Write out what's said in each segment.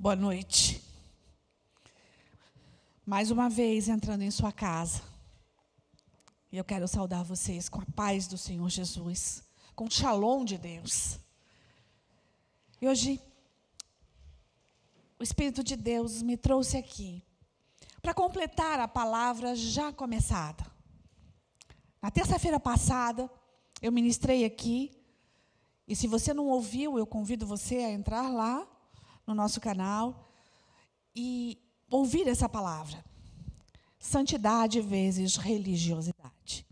Boa noite. Mais uma vez entrando em sua casa. E eu quero saudar vocês com a paz do Senhor Jesus, com o shalom de Deus. E hoje, o Espírito de Deus me trouxe aqui para completar a palavra já começada. Na terça-feira passada, eu ministrei aqui, e se você não ouviu, eu convido você a entrar lá no nosso canal e ouvir essa palavra. Santidade vezes religiosidade.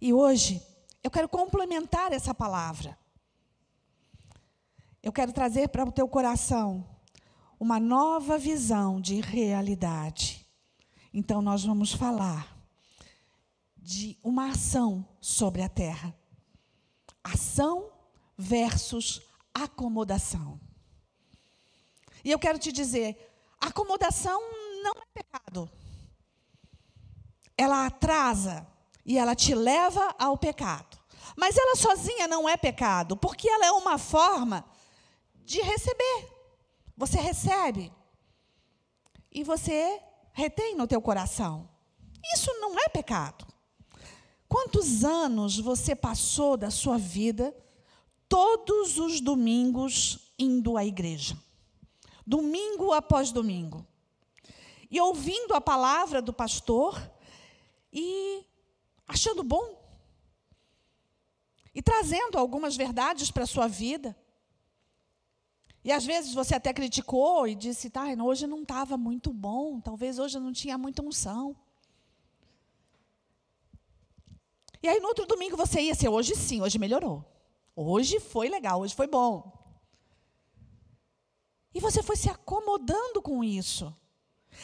E hoje, eu quero complementar essa palavra. Eu quero trazer para o teu coração uma nova visão de realidade. Então, nós vamos falar de uma ação sobre a terra. Ação versus acomodação. E eu quero te dizer, acomodação não é pecado. Ela atrasa e ela te leva ao pecado. Mas ela sozinha não é pecado, porque ela é uma forma de receber. Você recebe e você retém no teu coração. Isso não é pecado. Quantos anos você passou da sua vida todos os domingos indo à igreja? Domingo após domingo. E ouvindo a palavra do pastor e achando bom. E trazendo algumas verdades para a sua vida. E às vezes você até criticou e disse, tá, hoje não estava muito bom, talvez hoje não tinha muita unção. E aí no outro domingo você ia ser, hoje sim, hoje melhorou. Hoje foi legal, hoje foi bom. E você foi se acomodando com isso.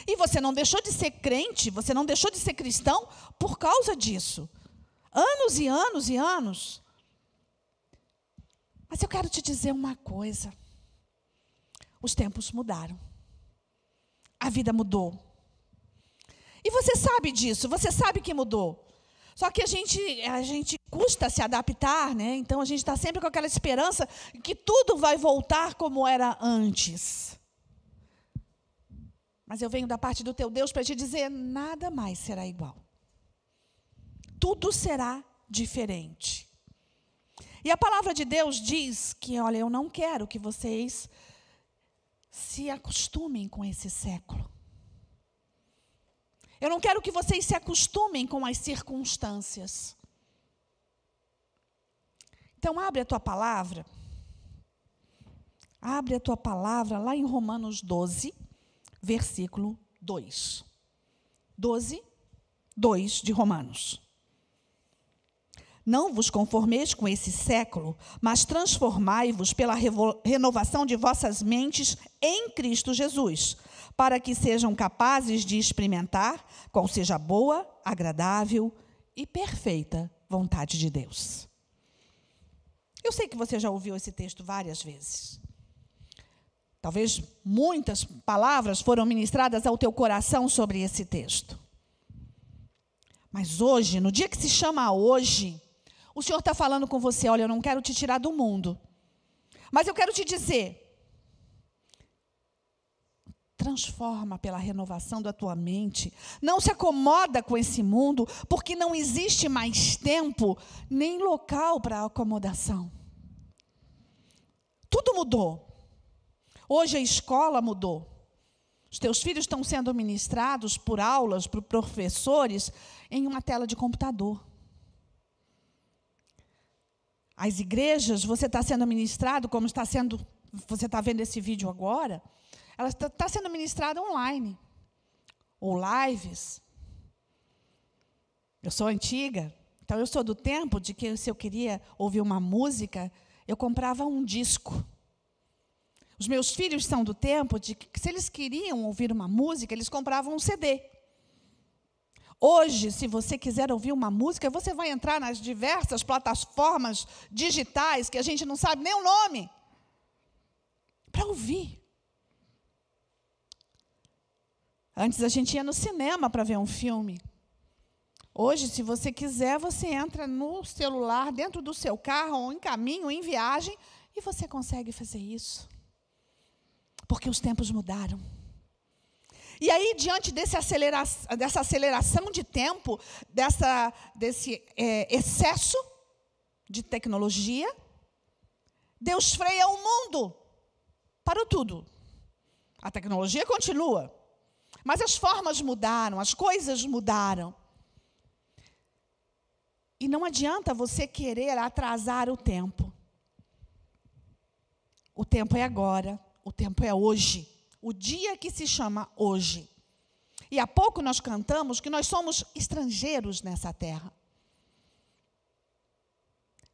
E você não deixou de ser crente, você não deixou de ser cristão por causa disso. Anos e anos e anos. Mas eu quero te dizer uma coisa. Os tempos mudaram. A vida mudou. E você sabe disso, você sabe que mudou. Só que a gente, a gente custa se adaptar, né? Então a gente está sempre com aquela esperança que tudo vai voltar como era antes. Mas eu venho da parte do teu Deus para te dizer: nada mais será igual. Tudo será diferente. E a palavra de Deus diz que, olha, eu não quero que vocês se acostumem com esse século. Eu não quero que vocês se acostumem com as circunstâncias. Então, abre a tua palavra. Abre a tua palavra lá em Romanos 12, versículo 2. 12, 2 de Romanos. Não vos conformeis com esse século, mas transformai-vos pela renovação de vossas mentes em Cristo Jesus para que sejam capazes de experimentar qual seja a boa, agradável e perfeita vontade de Deus. Eu sei que você já ouviu esse texto várias vezes. Talvez muitas palavras foram ministradas ao teu coração sobre esse texto. Mas hoje, no dia que se chama hoje, o Senhor está falando com você: olha, eu não quero te tirar do mundo, mas eu quero te dizer transforma pela renovação da tua mente. Não se acomoda com esse mundo, porque não existe mais tempo nem local para acomodação. Tudo mudou. Hoje a escola mudou. Os teus filhos estão sendo ministrados por aulas, por professores, em uma tela de computador. As igrejas, você está sendo ministrado, como está sendo, você está vendo esse vídeo agora, ela está tá sendo ministrada online. Ou lives. Eu sou antiga, então eu sou do tempo de que se eu queria ouvir uma música, eu comprava um disco. Os meus filhos são do tempo de que se eles queriam ouvir uma música, eles compravam um CD. Hoje, se você quiser ouvir uma música, você vai entrar nas diversas plataformas digitais que a gente não sabe nem o nome para ouvir. Antes a gente ia no cinema para ver um filme. Hoje, se você quiser, você entra no celular, dentro do seu carro, ou em caminho, ou em viagem, e você consegue fazer isso. Porque os tempos mudaram. E aí, diante desse acelera dessa aceleração de tempo, dessa, desse é, excesso de tecnologia, Deus freia o mundo. Parou tudo. A tecnologia continua. Mas as formas mudaram, as coisas mudaram. E não adianta você querer atrasar o tempo. O tempo é agora, o tempo é hoje. O dia que se chama hoje. E há pouco nós cantamos que nós somos estrangeiros nessa terra.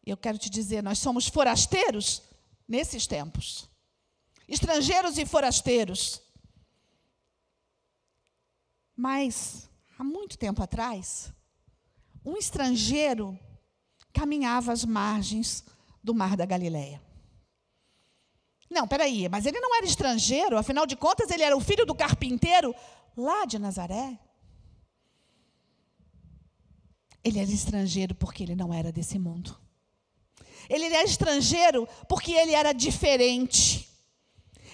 Eu quero te dizer, nós somos forasteiros nesses tempos. Estrangeiros e forasteiros. Mas, há muito tempo atrás, um estrangeiro caminhava às margens do mar da Galileia. Não, peraí, mas ele não era estrangeiro, afinal de contas, ele era o filho do carpinteiro lá de Nazaré. Ele era estrangeiro porque ele não era desse mundo. Ele era estrangeiro porque ele era diferente.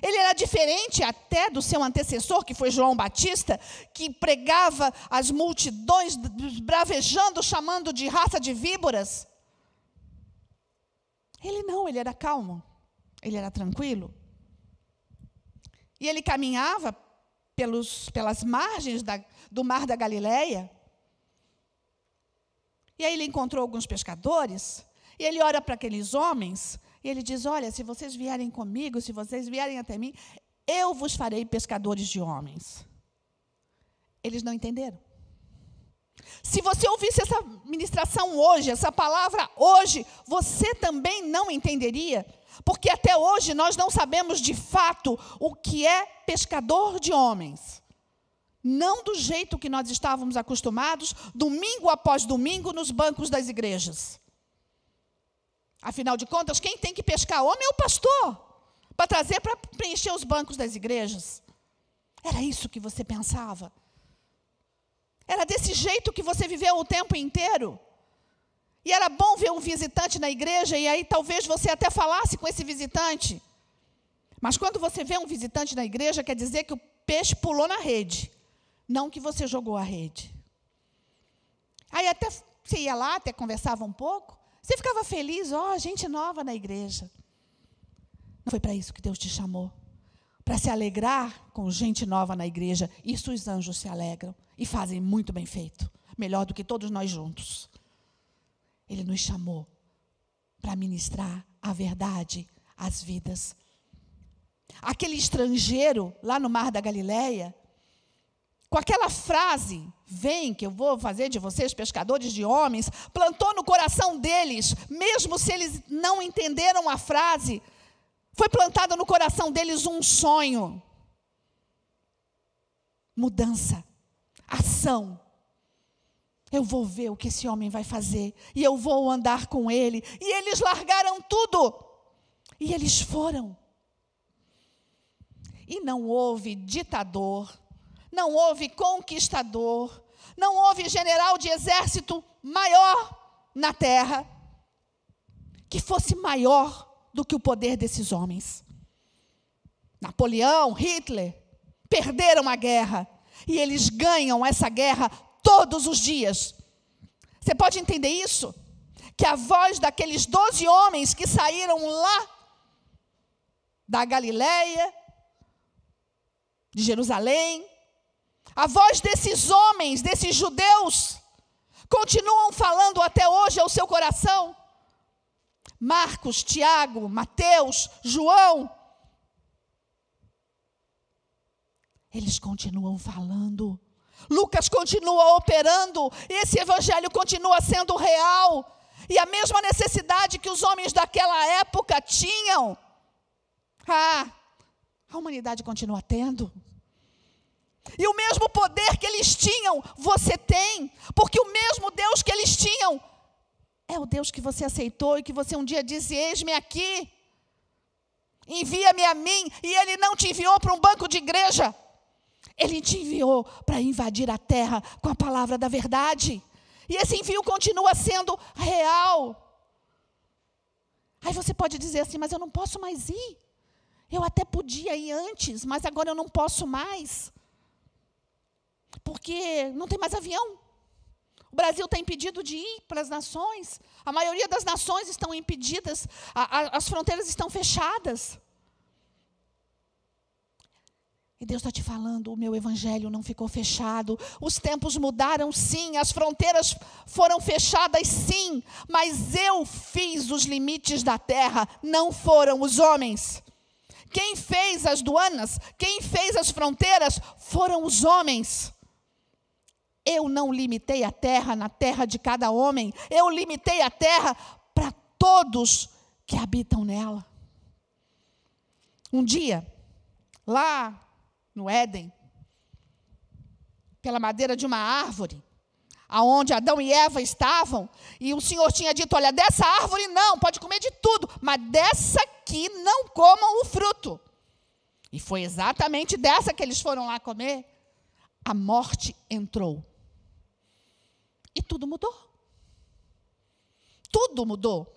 Ele era diferente até do seu antecessor, que foi João Batista, que pregava as multidões, bravejando, chamando de raça de víboras. Ele não, ele era calmo, ele era tranquilo. E ele caminhava pelos, pelas margens da, do mar da Galileia. E aí ele encontrou alguns pescadores, e ele olha para aqueles homens e ele diz: Olha, se vocês vierem comigo, se vocês vierem até mim, eu vos farei pescadores de homens. Eles não entenderam. Se você ouvisse essa ministração hoje, essa palavra hoje, você também não entenderia, porque até hoje nós não sabemos de fato o que é pescador de homens. Não do jeito que nós estávamos acostumados, domingo após domingo, nos bancos das igrejas. Afinal de contas, quem tem que pescar homem é o pastor, para trazer para preencher os bancos das igrejas. Era isso que você pensava? Era desse jeito que você viveu o tempo inteiro? E era bom ver um visitante na igreja, e aí talvez você até falasse com esse visitante. Mas quando você vê um visitante na igreja, quer dizer que o peixe pulou na rede, não que você jogou a rede. Aí até você ia lá, até conversava um pouco, você ficava feliz, ó, oh, gente nova na igreja. Não foi para isso que Deus te chamou. Para se alegrar com gente nova na igreja. Isso os anjos se alegram e fazem muito bem feito. Melhor do que todos nós juntos. Ele nos chamou para ministrar a verdade às vidas. Aquele estrangeiro lá no Mar da Galileia, com aquela frase, vem que eu vou fazer de vocês pescadores de homens, plantou no coração deles, mesmo se eles não entenderam a frase, foi plantado no coração deles um sonho. Mudança, ação. Eu vou ver o que esse homem vai fazer, e eu vou andar com ele. E eles largaram tudo, e eles foram. E não houve ditador, não houve conquistador, não houve general de exército maior na terra que fosse maior do que o poder desses homens. Napoleão, Hitler, perderam a guerra e eles ganham essa guerra todos os dias. Você pode entender isso? Que a voz daqueles doze homens que saíram lá da Galileia, de Jerusalém, a voz desses homens, desses judeus, continuam falando até hoje ao seu coração. Marcos, Tiago, Mateus, João. Eles continuam falando. Lucas continua operando. Esse evangelho continua sendo real. E a mesma necessidade que os homens daquela época tinham. Ah, a humanidade continua tendo. E o mesmo poder que eles tinham, você tem, porque o mesmo Deus que eles tinham é o Deus que você aceitou e que você um dia disse: Eis-me aqui, envia-me a mim, e Ele não te enviou para um banco de igreja, Ele te enviou para invadir a terra com a palavra da verdade, e esse envio continua sendo real. Aí você pode dizer assim: Mas eu não posso mais ir, Eu até podia ir antes, mas agora eu não posso mais. Porque não tem mais avião. O Brasil está impedido de ir para as nações. A maioria das nações estão impedidas, a, a, as fronteiras estão fechadas. E Deus está te falando: o meu evangelho não ficou fechado. Os tempos mudaram, sim. As fronteiras foram fechadas, sim. Mas eu fiz os limites da terra, não foram os homens. Quem fez as duanas, quem fez as fronteiras, foram os homens. Eu não limitei a terra na terra de cada homem. Eu limitei a terra para todos que habitam nela. Um dia, lá no Éden, pela madeira de uma árvore, aonde Adão e Eva estavam, e o Senhor tinha dito: Olha, dessa árvore não, pode comer de tudo, mas dessa aqui não comam o fruto. E foi exatamente dessa que eles foram lá comer. A morte entrou. E tudo mudou. Tudo mudou.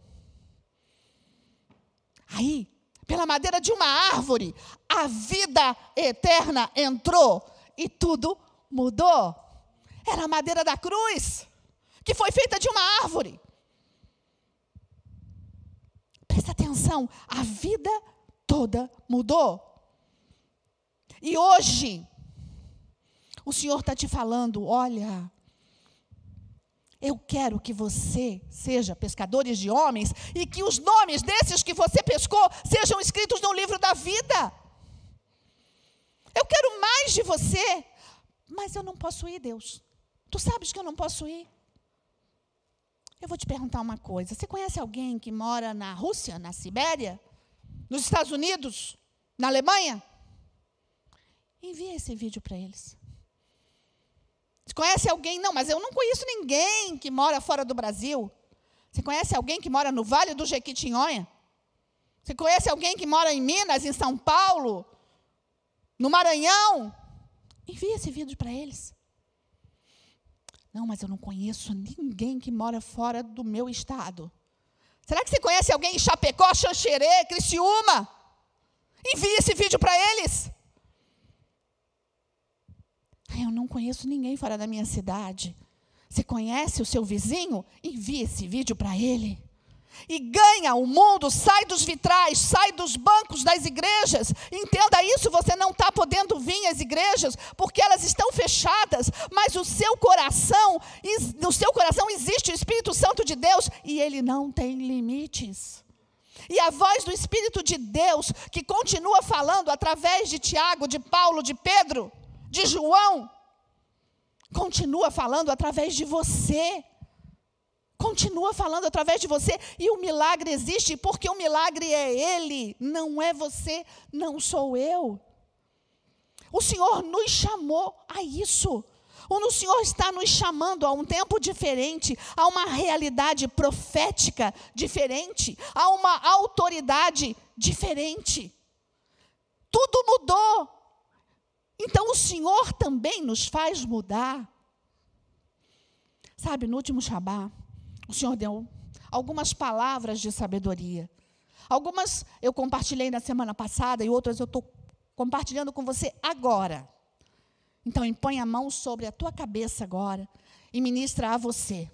Aí, pela madeira de uma árvore, a vida eterna entrou e tudo mudou. Era a madeira da cruz, que foi feita de uma árvore. Presta atenção, a vida toda mudou. E hoje, o Senhor está te falando: olha, eu quero que você seja pescadores de homens e que os nomes desses que você pescou sejam escritos no livro da vida. Eu quero mais de você, mas eu não posso ir, Deus. Tu sabes que eu não posso ir. Eu vou te perguntar uma coisa: você conhece alguém que mora na Rússia, na Sibéria, nos Estados Unidos, na Alemanha? Envie esse vídeo para eles. Você conhece alguém? Não, mas eu não conheço ninguém que mora fora do Brasil. Você conhece alguém que mora no Vale do Jequitinhonha? Você conhece alguém que mora em Minas, em São Paulo, no Maranhão? Envie esse vídeo para eles. Não, mas eu não conheço ninguém que mora fora do meu estado. Será que você conhece alguém em Chapecó, Xanxerê, Criciúma? Envie esse vídeo para eles. Eu não conheço ninguém fora da minha cidade. Você conhece o seu vizinho? Envie esse vídeo para ele. E ganha o mundo, sai dos vitrais, sai dos bancos das igrejas. Entenda isso, você não está podendo vir às igrejas porque elas estão fechadas, mas o seu coração, no seu coração existe o Espírito Santo de Deus e ele não tem limites. E a voz do Espírito de Deus que continua falando através de Tiago, de Paulo, de Pedro, de João, continua falando através de você. Continua falando através de você. E o milagre existe porque o milagre é Ele, não é você, não sou eu. O Senhor nos chamou a isso. O Senhor está nos chamando a um tempo diferente, a uma realidade profética diferente, a uma autoridade diferente. Tudo mudou. Então o Senhor também nos faz mudar. Sabe, no último Shabá, o Senhor deu algumas palavras de sabedoria. Algumas eu compartilhei na semana passada e outras eu estou compartilhando com você agora. Então, impõe a mão sobre a tua cabeça agora e ministra a você.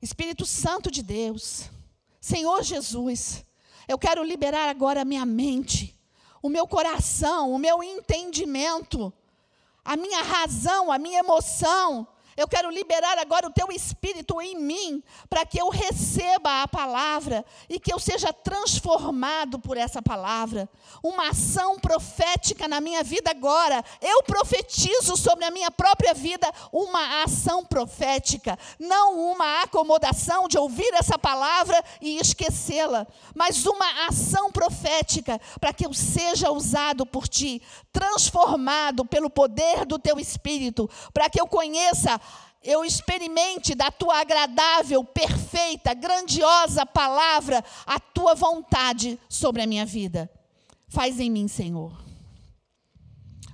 Espírito Santo de Deus, Senhor Jesus, eu quero liberar agora a minha mente o meu coração, o meu entendimento, a minha razão, a minha emoção, eu quero liberar agora o teu espírito em mim, para que eu receba a palavra e que eu seja transformado por essa palavra. Uma ação profética na minha vida agora. Eu profetizo sobre a minha própria vida uma ação profética, não uma acomodação de ouvir essa palavra e esquecê-la, mas uma ação profética para que eu seja usado por ti, transformado pelo poder do teu espírito, para que eu conheça eu experimente da tua agradável, perfeita, grandiosa palavra, a tua vontade sobre a minha vida. Faz em mim, Senhor.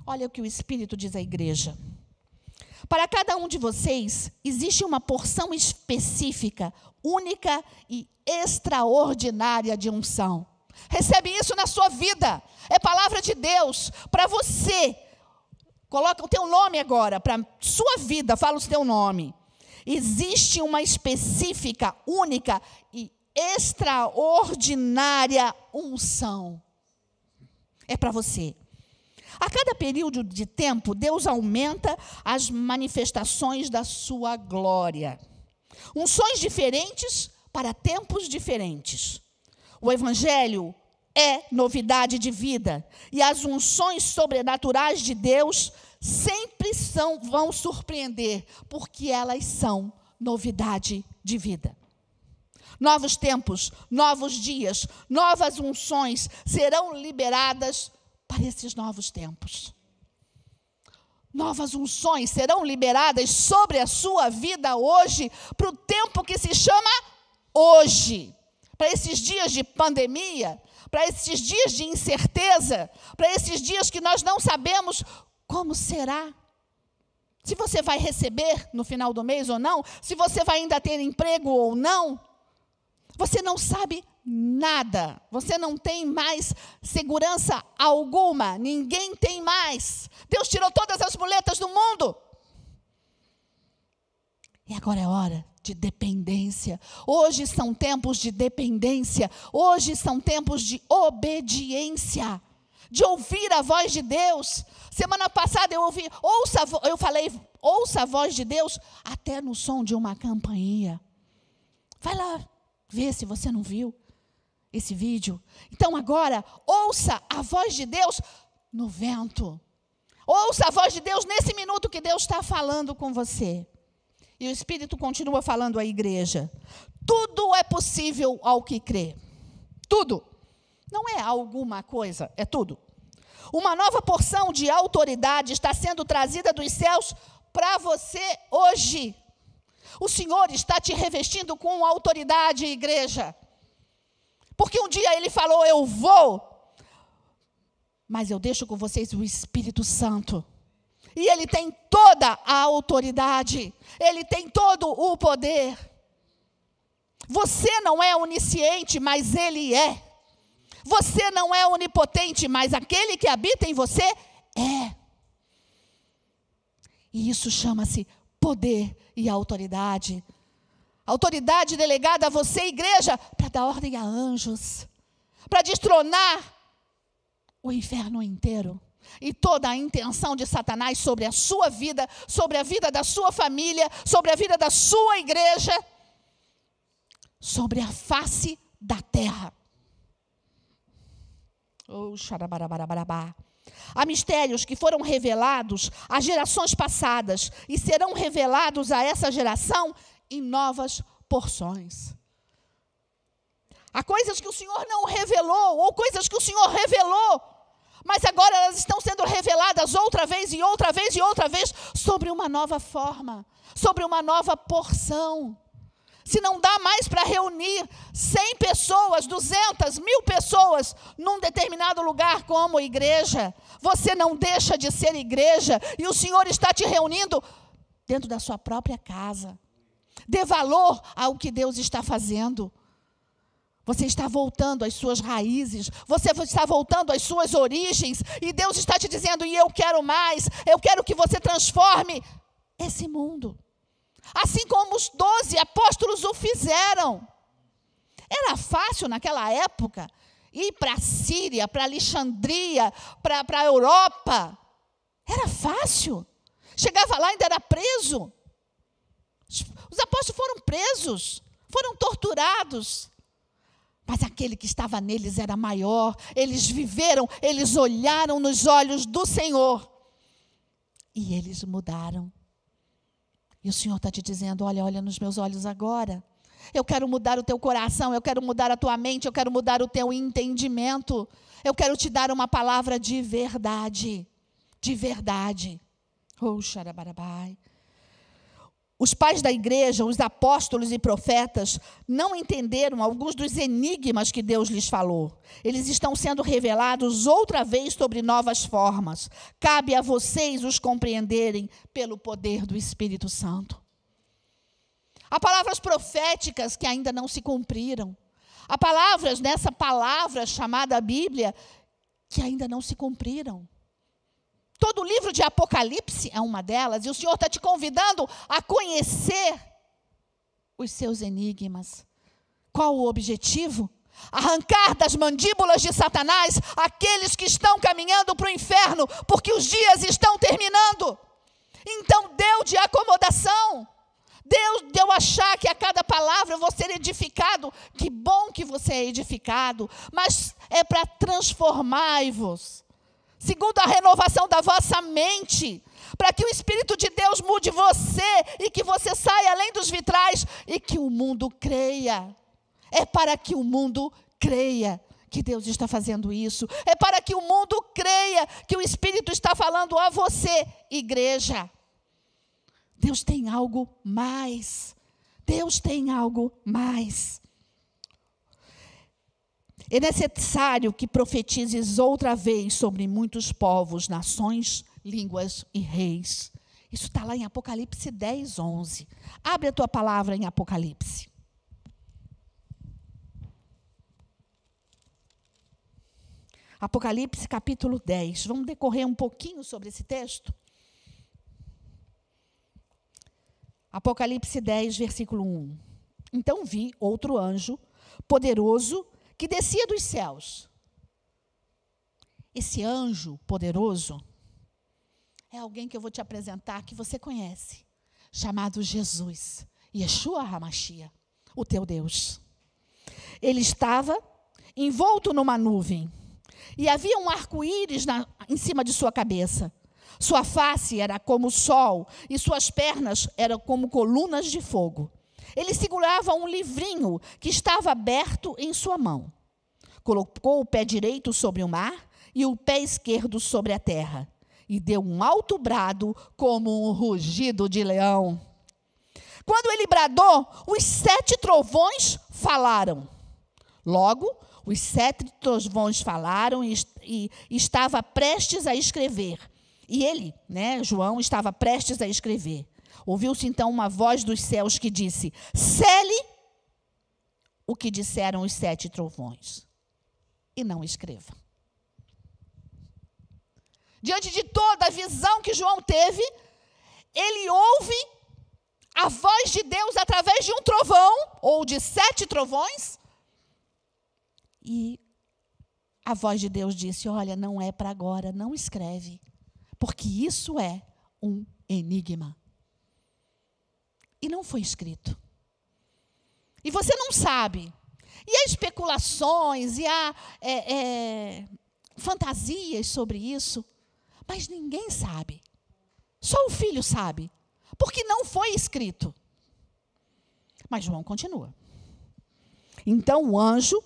Olha o que o Espírito diz à igreja. Para cada um de vocês, existe uma porção específica, única e extraordinária de unção. Recebe isso na sua vida. É palavra de Deus para você. Coloca o teu nome agora, para sua vida, fala o teu nome. Existe uma específica, única e extraordinária unção. É para você. A cada período de tempo, Deus aumenta as manifestações da sua glória. Unções diferentes para tempos diferentes. O Evangelho é novidade de vida. E as unções sobrenaturais de Deus sempre são, vão surpreender, porque elas são novidade de vida. Novos tempos, novos dias, novas unções serão liberadas para esses novos tempos. Novas unções serão liberadas sobre a sua vida hoje, para o tempo que se chama hoje. Para esses dias de pandemia, para esses dias de incerteza, para esses dias que nós não sabemos como será. Se você vai receber no final do mês ou não, se você vai ainda ter emprego ou não, você não sabe nada. Você não tem mais segurança alguma. Ninguém tem mais. Deus tirou todas as muletas do mundo. E agora é hora de dependência. Hoje são tempos de dependência. Hoje são tempos de obediência. De ouvir a voz de Deus. Semana passada eu ouvi, ouça, eu falei, ouça a voz de Deus até no som de uma campainha. Vai lá ver se você não viu esse vídeo. Então agora, ouça a voz de Deus no vento. Ouça a voz de Deus nesse minuto que Deus está falando com você. E o Espírito continua falando à igreja. Tudo é possível ao que crê. Tudo. Não é alguma coisa, é tudo. Uma nova porção de autoridade está sendo trazida dos céus para você hoje. O Senhor está te revestindo com autoridade, igreja. Porque um dia ele falou: Eu vou, mas eu deixo com vocês o Espírito Santo. E ele tem toda a autoridade, ele tem todo o poder. Você não é onisciente, mas ele é. Você não é onipotente, mas aquele que habita em você é. E isso chama-se poder e autoridade. Autoridade delegada a você, igreja, para dar ordem a anjos, para destronar o inferno inteiro e toda a intenção de Satanás sobre a sua vida, sobre a vida da sua família, sobre a vida da sua igreja, sobre a face da terra. Oh, xarabarabarabá. Há mistérios que foram revelados às gerações passadas e serão revelados a essa geração em novas porções. Há coisas que o Senhor não revelou, ou coisas que o Senhor revelou, mas agora elas estão sendo reveladas outra vez e outra vez e outra vez sobre uma nova forma, sobre uma nova porção. Se não dá mais para reunir 100 pessoas, 200, mil pessoas num determinado lugar como igreja, você não deixa de ser igreja e o Senhor está te reunindo dentro da sua própria casa. Dê valor ao que Deus está fazendo. Você está voltando às suas raízes, você está voltando às suas origens, e Deus está te dizendo: e eu quero mais, eu quero que você transforme esse mundo. Assim como os doze apóstolos o fizeram. Era fácil naquela época ir para a Síria, para Alexandria, para a Europa. Era fácil. Chegava lá e ainda era preso. Os apóstolos foram presos, foram torturados. Mas aquele que estava neles era maior. Eles viveram, eles olharam nos olhos do Senhor. E eles mudaram. E o Senhor está te dizendo: olha, olha nos meus olhos agora. Eu quero mudar o teu coração, eu quero mudar a tua mente, eu quero mudar o teu entendimento. Eu quero te dar uma palavra de verdade. De verdade. Oh, xarabarabai. Os pais da igreja, os apóstolos e profetas, não entenderam alguns dos enigmas que Deus lhes falou. Eles estão sendo revelados outra vez sobre novas formas. Cabe a vocês os compreenderem pelo poder do Espírito Santo. Há palavras proféticas que ainda não se cumpriram. Há palavras nessa palavra chamada Bíblia que ainda não se cumpriram. Todo livro de Apocalipse é uma delas, e o Senhor está te convidando a conhecer os seus enigmas. Qual o objetivo? Arrancar das mandíbulas de Satanás aqueles que estão caminhando para o inferno, porque os dias estão terminando. Então deu de acomodação. Deus deu achar que a cada palavra eu vou ser edificado. Que bom que você é edificado, mas é para transformar-vos. Segundo a renovação da vossa mente, para que o Espírito de Deus mude você e que você saia além dos vitrais e que o mundo creia. É para que o mundo creia que Deus está fazendo isso. É para que o mundo creia que o Espírito está falando a você, igreja. Deus tem algo mais. Deus tem algo mais. É necessário que profetizes outra vez sobre muitos povos, nações, línguas e reis. Isso está lá em Apocalipse 10, 11. Abre a tua palavra em Apocalipse. Apocalipse capítulo 10. Vamos decorrer um pouquinho sobre esse texto? Apocalipse 10, versículo 1. Então vi outro anjo, poderoso, que descia dos céus. Esse anjo poderoso é alguém que eu vou te apresentar que você conhece, chamado Jesus, Yeshua Hamashia, o teu Deus. Ele estava envolto numa nuvem e havia um arco-íris em cima de sua cabeça. Sua face era como o sol e suas pernas eram como colunas de fogo. Ele segurava um livrinho que estava aberto em sua mão. Colocou o pé direito sobre o mar e o pé esquerdo sobre a terra. E deu um alto brado como um rugido de leão. Quando ele bradou, os sete trovões falaram. Logo, os sete trovões falaram e, e estava prestes a escrever. E ele, né, João, estava prestes a escrever. Ouviu-se então uma voz dos céus que disse: Cele o que disseram os sete trovões, e não escreva. Diante de toda a visão que João teve, ele ouve a voz de Deus através de um trovão, ou de sete trovões, e a voz de Deus disse: Olha, não é para agora, não escreve porque isso é um enigma. E não foi escrito. E você não sabe. E há especulações, e há é, é, fantasias sobre isso, mas ninguém sabe. Só o filho sabe, porque não foi escrito. Mas João continua. Então o anjo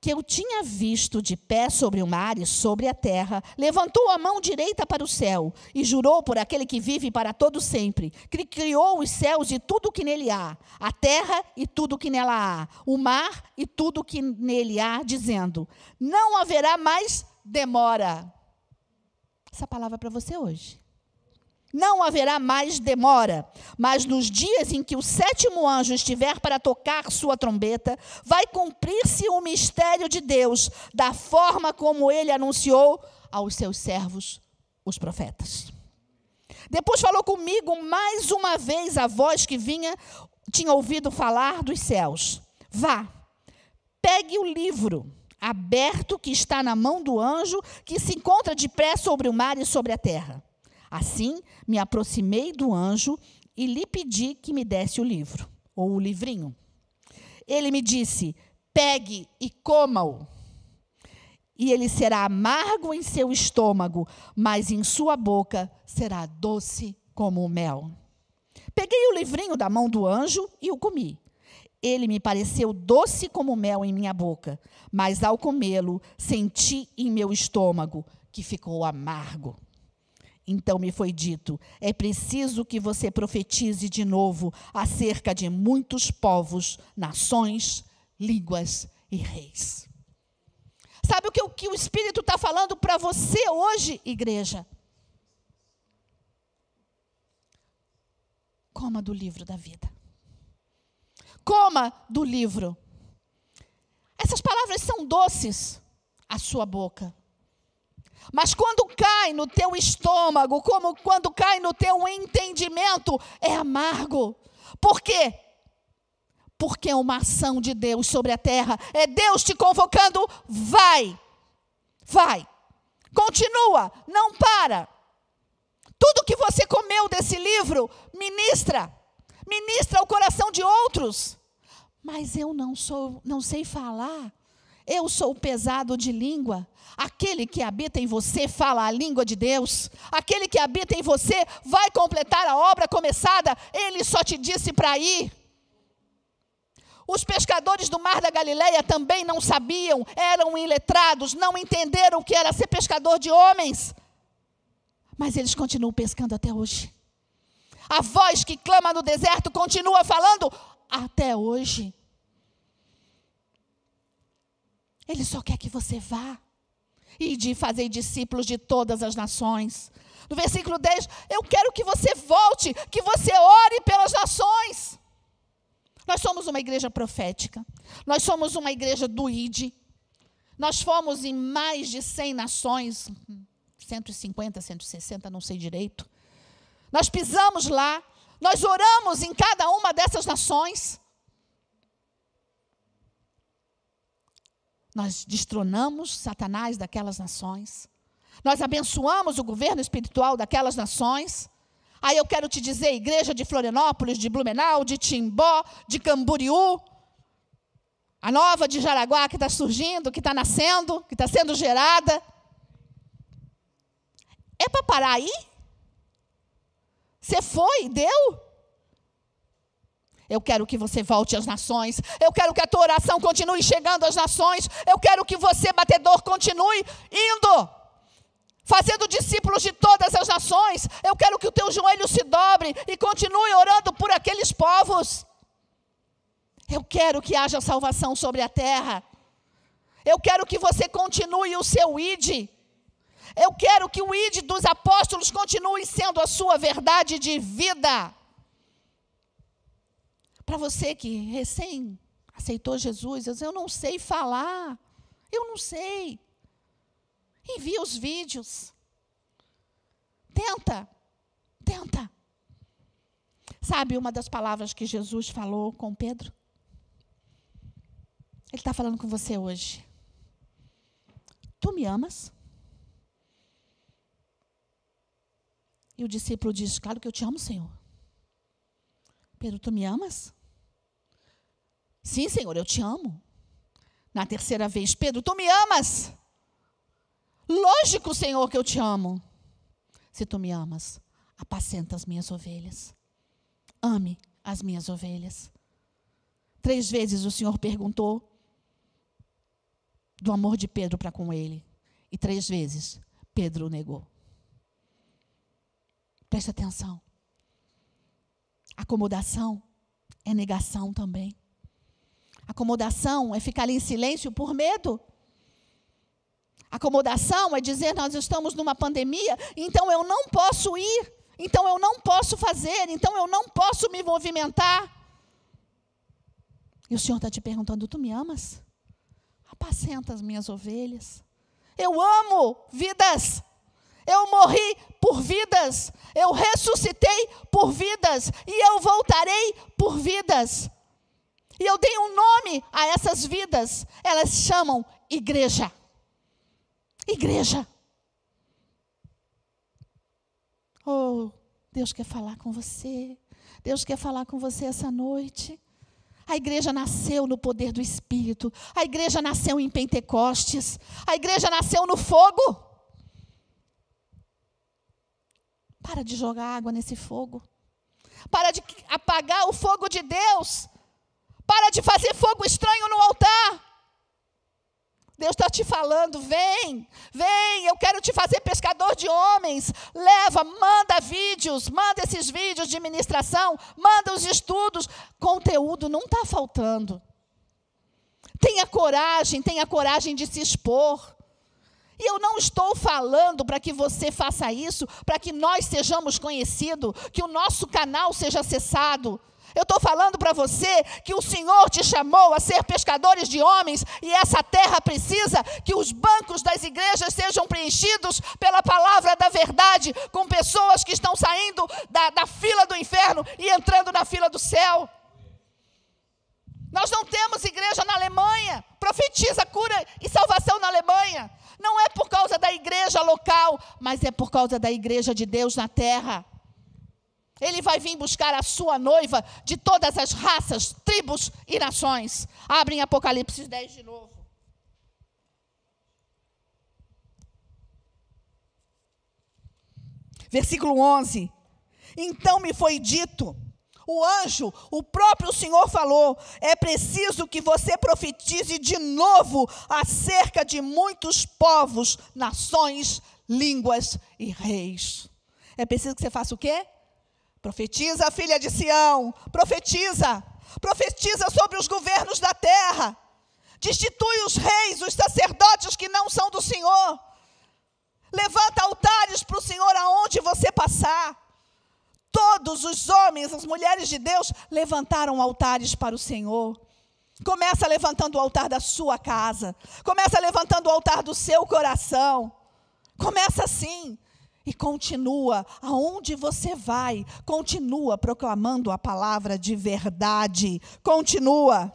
que eu tinha visto de pé sobre o mar e sobre a terra, levantou a mão direita para o céu e jurou por aquele que vive para todo sempre, que criou os céus e tudo o que nele há, a terra e tudo o que nela há, o mar e tudo o que nele há, dizendo: Não haverá mais demora. Essa palavra é para você hoje. Não haverá mais demora, mas nos dias em que o sétimo anjo estiver para tocar sua trombeta, vai cumprir-se o mistério de Deus, da forma como ele anunciou aos seus servos, os profetas. Depois falou comigo mais uma vez a voz que vinha, tinha ouvido falar dos céus: Vá, pegue o livro aberto que está na mão do anjo que se encontra de pé sobre o mar e sobre a terra. Assim, me aproximei do anjo e lhe pedi que me desse o livro, ou o livrinho. Ele me disse: pegue e coma-o. E ele será amargo em seu estômago, mas em sua boca será doce como o mel. Peguei o livrinho da mão do anjo e o comi. Ele me pareceu doce como mel em minha boca, mas ao comê-lo, senti em meu estômago que ficou amargo. Então me foi dito: é preciso que você profetize de novo acerca de muitos povos, nações, línguas e reis. Sabe o que, o, que o Espírito está falando para você hoje, igreja? Coma do livro da vida. Coma do livro. Essas palavras são doces, a sua boca. Mas quando cai no teu estômago, como quando cai no teu entendimento, é amargo. Por quê? Porque é uma ação de Deus sobre a terra. É Deus te convocando, vai. Vai. Continua, não para. Tudo que você comeu desse livro, ministra. Ministra o coração de outros. Mas eu não sou, não sei falar. Eu sou pesado de língua. Aquele que habita em você fala a língua de Deus. Aquele que habita em você vai completar a obra começada. Ele só te disse para ir. Os pescadores do mar da Galileia também não sabiam, eram iletrados, não entenderam o que era ser pescador de homens. Mas eles continuam pescando até hoje. A voz que clama no deserto continua falando até hoje. Ele só quer que você vá e de fazer discípulos de todas as nações. No versículo 10, eu quero que você volte, que você ore pelas nações. Nós somos uma igreja profética. Nós somos uma igreja do ID. Nós fomos em mais de 100 nações, 150, 160, não sei direito. Nós pisamos lá, nós oramos em cada uma dessas nações. Nós destronamos Satanás daquelas nações. Nós abençoamos o governo espiritual daquelas nações. Aí eu quero te dizer, igreja de Florianópolis, de Blumenau, de Timbó, de Camboriú, a nova de Jaraguá que está surgindo, que está nascendo, que está sendo gerada. É para parar aí? Você foi, deu? Eu quero que você volte às nações. Eu quero que a tua oração continue chegando às nações. Eu quero que você, batedor, continue indo. Fazendo discípulos de todas as nações. Eu quero que o teu joelho se dobre e continue orando por aqueles povos. Eu quero que haja salvação sobre a terra. Eu quero que você continue o seu id. Eu quero que o id dos apóstolos continue sendo a sua verdade de vida. Para você que recém aceitou Jesus, eu, não sei falar, eu não sei. Envia os vídeos. Tenta, tenta. Sabe uma das palavras que Jesus falou com Pedro? Ele está falando com você hoje. Tu me amas? E o discípulo diz: Claro que eu te amo, Senhor. Pedro, tu me amas? Sim, Senhor, eu te amo. Na terceira vez, Pedro, tu me amas? Lógico, Senhor, que eu te amo. Se tu me amas, apacenta as minhas ovelhas. Ame as minhas ovelhas. Três vezes o Senhor perguntou do amor de Pedro para com ele. E três vezes Pedro negou. Preste atenção. Acomodação é negação também. Acomodação é ficar ali em silêncio por medo. Acomodação é dizer nós estamos numa pandemia, então eu não posso ir, então eu não posso fazer, então eu não posso me movimentar. E o Senhor está te perguntando: tu me amas? Apacenta as minhas ovelhas. Eu amo vidas. Eu morri por vidas. Eu ressuscitei por vidas. E eu voltarei por vidas. E eu dei um nome a essas vidas. Elas chamam igreja. Igreja. Oh, Deus quer falar com você. Deus quer falar com você essa noite. A igreja nasceu no poder do Espírito. A igreja nasceu em Pentecostes. A igreja nasceu no fogo. Para de jogar água nesse fogo. Para de apagar o fogo de Deus. Para de fazer fogo estranho no altar. Deus está te falando, vem, vem, eu quero te fazer pescador de homens. Leva, manda vídeos, manda esses vídeos de ministração, manda os estudos. Conteúdo não está faltando. Tenha coragem, tenha coragem de se expor. E eu não estou falando para que você faça isso, para que nós sejamos conhecidos, que o nosso canal seja acessado. Eu estou falando para você que o Senhor te chamou a ser pescadores de homens e essa terra precisa que os bancos das igrejas sejam preenchidos pela palavra da verdade, com pessoas que estão saindo da, da fila do inferno e entrando na fila do céu. Nós não temos igreja na Alemanha. Profetiza cura e salvação na Alemanha. Não é por causa da igreja local, mas é por causa da igreja de Deus na terra. Ele vai vir buscar a sua noiva de todas as raças, tribos e nações. Abrem Apocalipse 10 de novo. Versículo 11. Então me foi dito o anjo, o próprio Senhor falou: é preciso que você profetize de novo acerca de muitos povos, nações, línguas e reis. É preciso que você faça o quê? Profetiza, filha de Sião, profetiza. Profetiza sobre os governos da terra. Destitui os reis, os sacerdotes que não são do Senhor. Levanta altares para o Senhor aonde você passar. Todos os homens, as mulheres de Deus levantaram altares para o Senhor. Começa levantando o altar da sua casa. Começa levantando o altar do seu coração. Começa assim. E continua, aonde você vai, continua proclamando a palavra de verdade. Continua.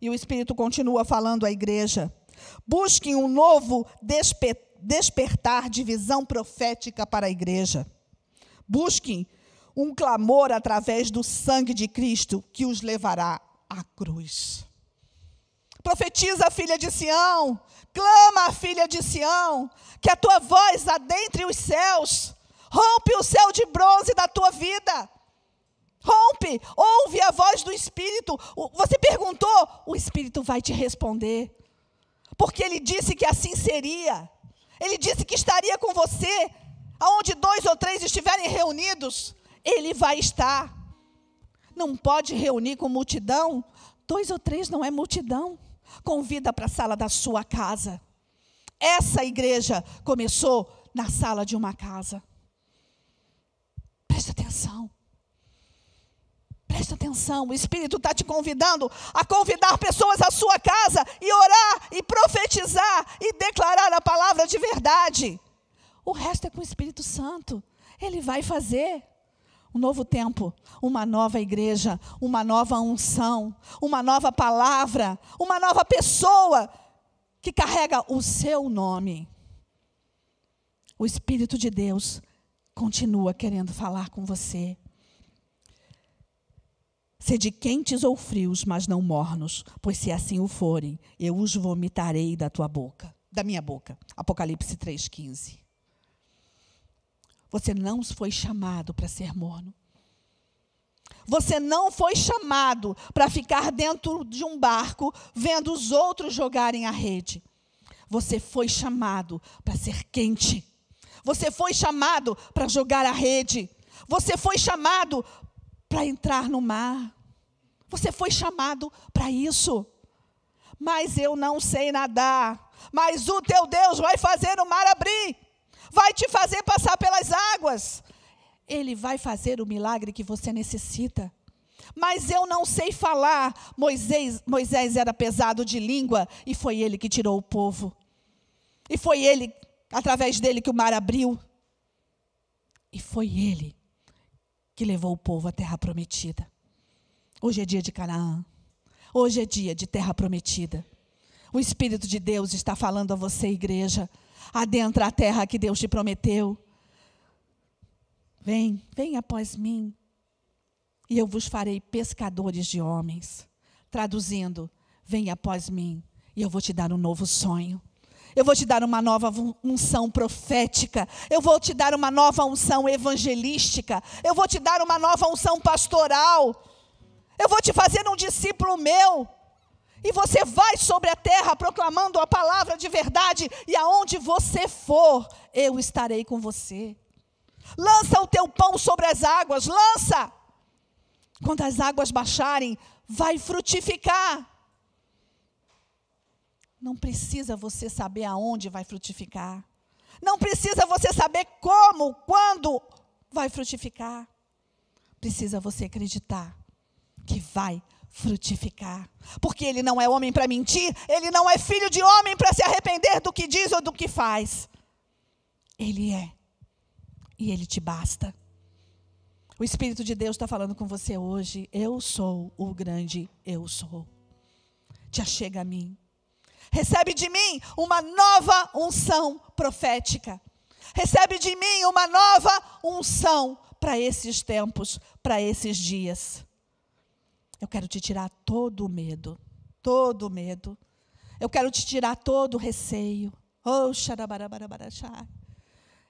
E o Espírito continua falando à igreja. Busquem um novo despertar de visão profética para a igreja. Busquem um clamor através do sangue de Cristo que os levará à cruz. Profetiza, filha de Sião, clama, filha de Sião, que a tua voz adentre os céus, rompe o céu de bronze da tua vida. Rompe, ouve a voz do Espírito. Você perguntou, o Espírito vai te responder. Porque ele disse que assim seria. Ele disse que estaria com você, aonde dois ou três estiverem reunidos. Ele vai estar. Não pode reunir com multidão. Dois ou três não é multidão. Convida para a sala da sua casa. Essa igreja começou na sala de uma casa. Presta atenção. Presta atenção, o Espírito está te convidando a convidar pessoas à sua casa e orar e profetizar e declarar a palavra de verdade. O resto é com o Espírito Santo. Ele vai fazer um novo tempo, uma nova igreja, uma nova unção, uma nova palavra, uma nova pessoa que carrega o seu nome. O Espírito de Deus continua querendo falar com você. Sede quentes ou frios, mas não mornos, pois se assim o forem, eu os vomitarei da tua boca, da minha boca. Apocalipse 3:15. Você não foi chamado para ser morno. Você não foi chamado para ficar dentro de um barco vendo os outros jogarem a rede. Você foi chamado para ser quente. Você foi chamado para jogar a rede. Você foi chamado para entrar no mar. Você foi chamado para isso. Mas eu não sei nadar. Mas o teu Deus vai fazer o mar abrir vai te fazer passar pelas águas. Ele vai fazer o milagre que você necessita. Mas eu não sei falar. Moisés, Moisés era pesado de língua e foi ele que tirou o povo. E foi ele, através dele, que o mar abriu. E foi ele que levou o povo à terra prometida. Hoje é dia de Canaã. Hoje é dia de terra prometida. O Espírito de Deus está falando a você, igreja adentra a terra que Deus te prometeu. Vem, vem após mim, e eu vos farei pescadores de homens. Traduzindo, vem após mim, e eu vou te dar um novo sonho. Eu vou te dar uma nova unção profética. Eu vou te dar uma nova unção evangelística. Eu vou te dar uma nova unção pastoral. Eu vou te fazer um discípulo meu. E você vai sobre a terra proclamando a palavra de verdade, e aonde você for, eu estarei com você. Lança o teu pão sobre as águas, lança. Quando as águas baixarem, vai frutificar. Não precisa você saber aonde vai frutificar. Não precisa você saber como, quando vai frutificar. Precisa você acreditar que vai frutificar. Porque ele não é homem para mentir, ele não é filho de homem para se arrepender do que diz ou do que faz. Ele é. E ele te basta. O Espírito de Deus está falando com você hoje. Eu sou o grande eu sou. Te achega a mim. Recebe de mim uma nova unção profética. Recebe de mim uma nova unção para esses tempos, para esses dias. Eu quero te tirar todo o medo, todo o medo. Eu quero te tirar todo o receio. Oh,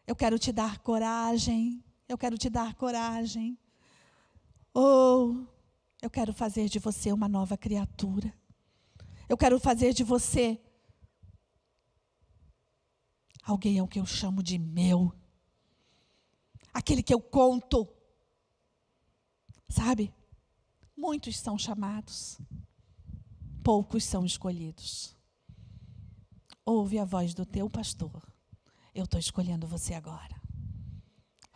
Eu quero te dar coragem. Eu quero te dar coragem. Oh, eu quero fazer de você uma nova criatura. Eu quero fazer de você alguém ao que eu chamo de meu. Aquele que eu conto. Sabe? Muitos são chamados, poucos são escolhidos. Ouve a voz do teu pastor. Eu estou escolhendo você agora.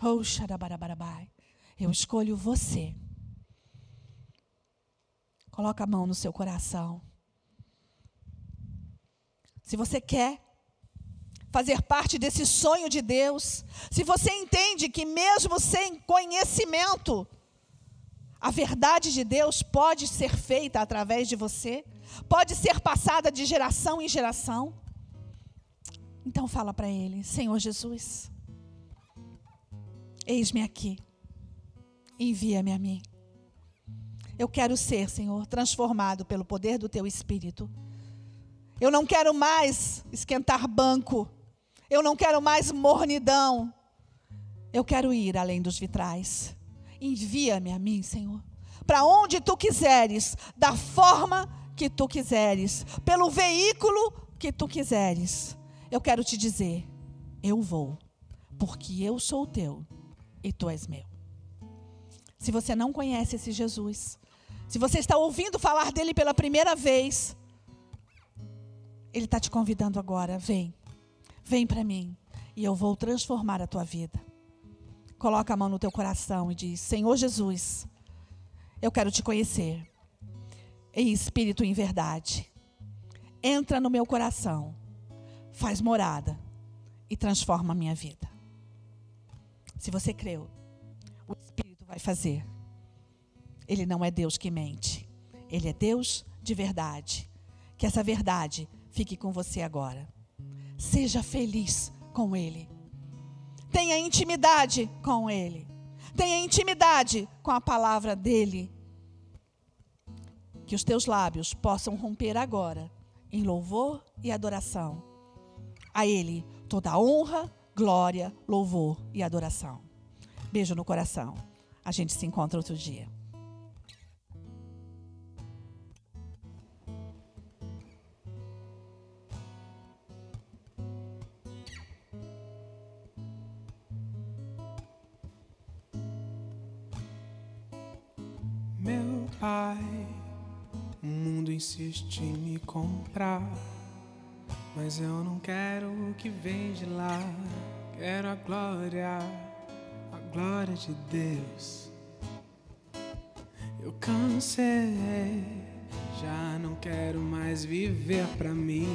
Oh, Eu escolho você. Coloca a mão no seu coração. Se você quer fazer parte desse sonho de Deus, se você entende que mesmo sem conhecimento, a verdade de Deus pode ser feita através de você, pode ser passada de geração em geração. Então fala para ele, Senhor Jesus, eis-me aqui, envia-me a mim. Eu quero ser, Senhor, transformado pelo poder do teu Espírito eu não quero mais esquentar banco. Eu não quero mais mornidão. Eu quero ir além dos vitrais. Envia-me a mim, Senhor. Para onde tu quiseres, da forma que tu quiseres, pelo veículo que tu quiseres. Eu quero te dizer: eu vou, porque eu sou teu e tu és meu. Se você não conhece esse Jesus, se você está ouvindo falar dele pela primeira vez, ele está te convidando agora. Vem. Vem para mim. E eu vou transformar a tua vida. Coloca a mão no teu coração e diz: Senhor Jesus, eu quero te conhecer. Em espírito e em verdade. Entra no meu coração. Faz morada. E transforma a minha vida. Se você creu, o Espírito vai fazer. Ele não é Deus que mente. Ele é Deus de verdade. Que essa verdade fique com você agora. Seja feliz com Ele. Tenha intimidade com Ele. Tenha intimidade com a palavra dEle. Que os teus lábios possam romper agora em louvor e adoração. A Ele toda honra, glória, louvor e adoração. Beijo no coração. A gente se encontra outro dia. Pai, o mundo insiste em me comprar, mas eu não quero o que vem de lá. Quero a glória, a glória de Deus. Eu cansei, já não quero mais viver pra mim.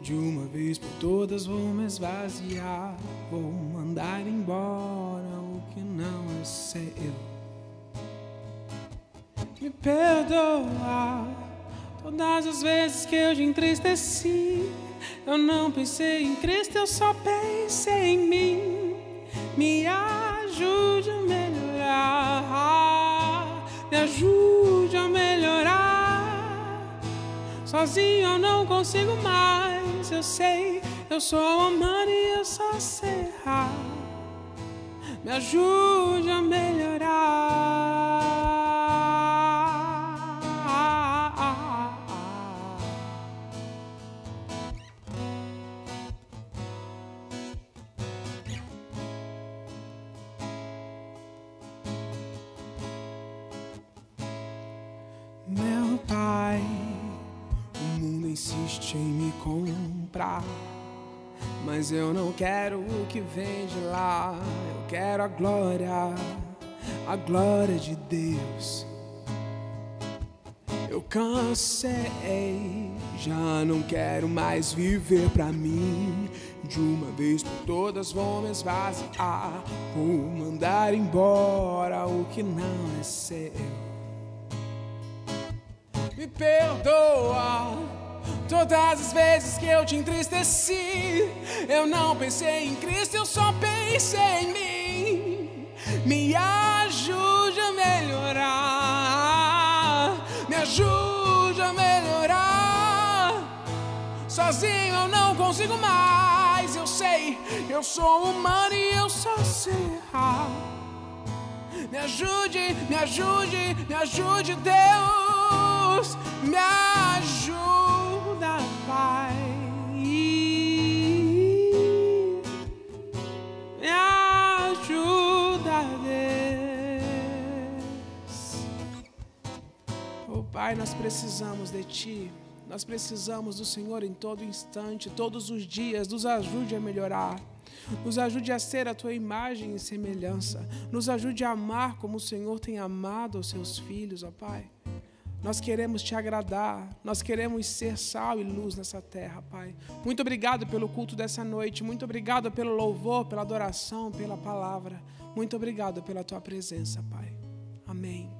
De uma vez por todas vou me esvaziar, vou mandar embora o que não é seu me perdoa. Todas as vezes que eu te entristeci, eu não pensei em Cristo, eu só pensei em mim. Me ajude a melhorar, me ajude a melhorar. Sozinho eu não consigo mais, eu sei, eu sou humano e eu só sei errar. Me ajude a melhorar. Comprar. Mas eu não quero o que vem de lá, eu quero a glória, a glória de Deus. Eu cansei, já não quero mais viver pra mim. De uma vez por todas vou me esvaziar. Vou mandar embora o que não é seu. Me perdoa todas as vezes que eu te entristeci. Eu não pensei em Cristo, eu só pensei em mim. Me ajude a melhorar. Me ajude a melhorar. Sozinho eu não consigo mais. Eu sei, eu sou humano e eu só sei errar. Me ajude, me ajude, me ajude, Deus. Me ajuda, Pai. Me ajuda, Deus. Oh, Pai, nós precisamos de Ti. Nós precisamos do Senhor em todo instante, todos os dias. Nos ajude a melhorar. Nos ajude a ser a tua imagem e semelhança. Nos ajude a amar como o Senhor tem amado os seus filhos, ó Pai. Nós queremos te agradar, nós queremos ser sal e luz nessa terra, Pai. Muito obrigado pelo culto dessa noite, muito obrigado pelo louvor, pela adoração, pela palavra. Muito obrigado pela tua presença, Pai. Amém.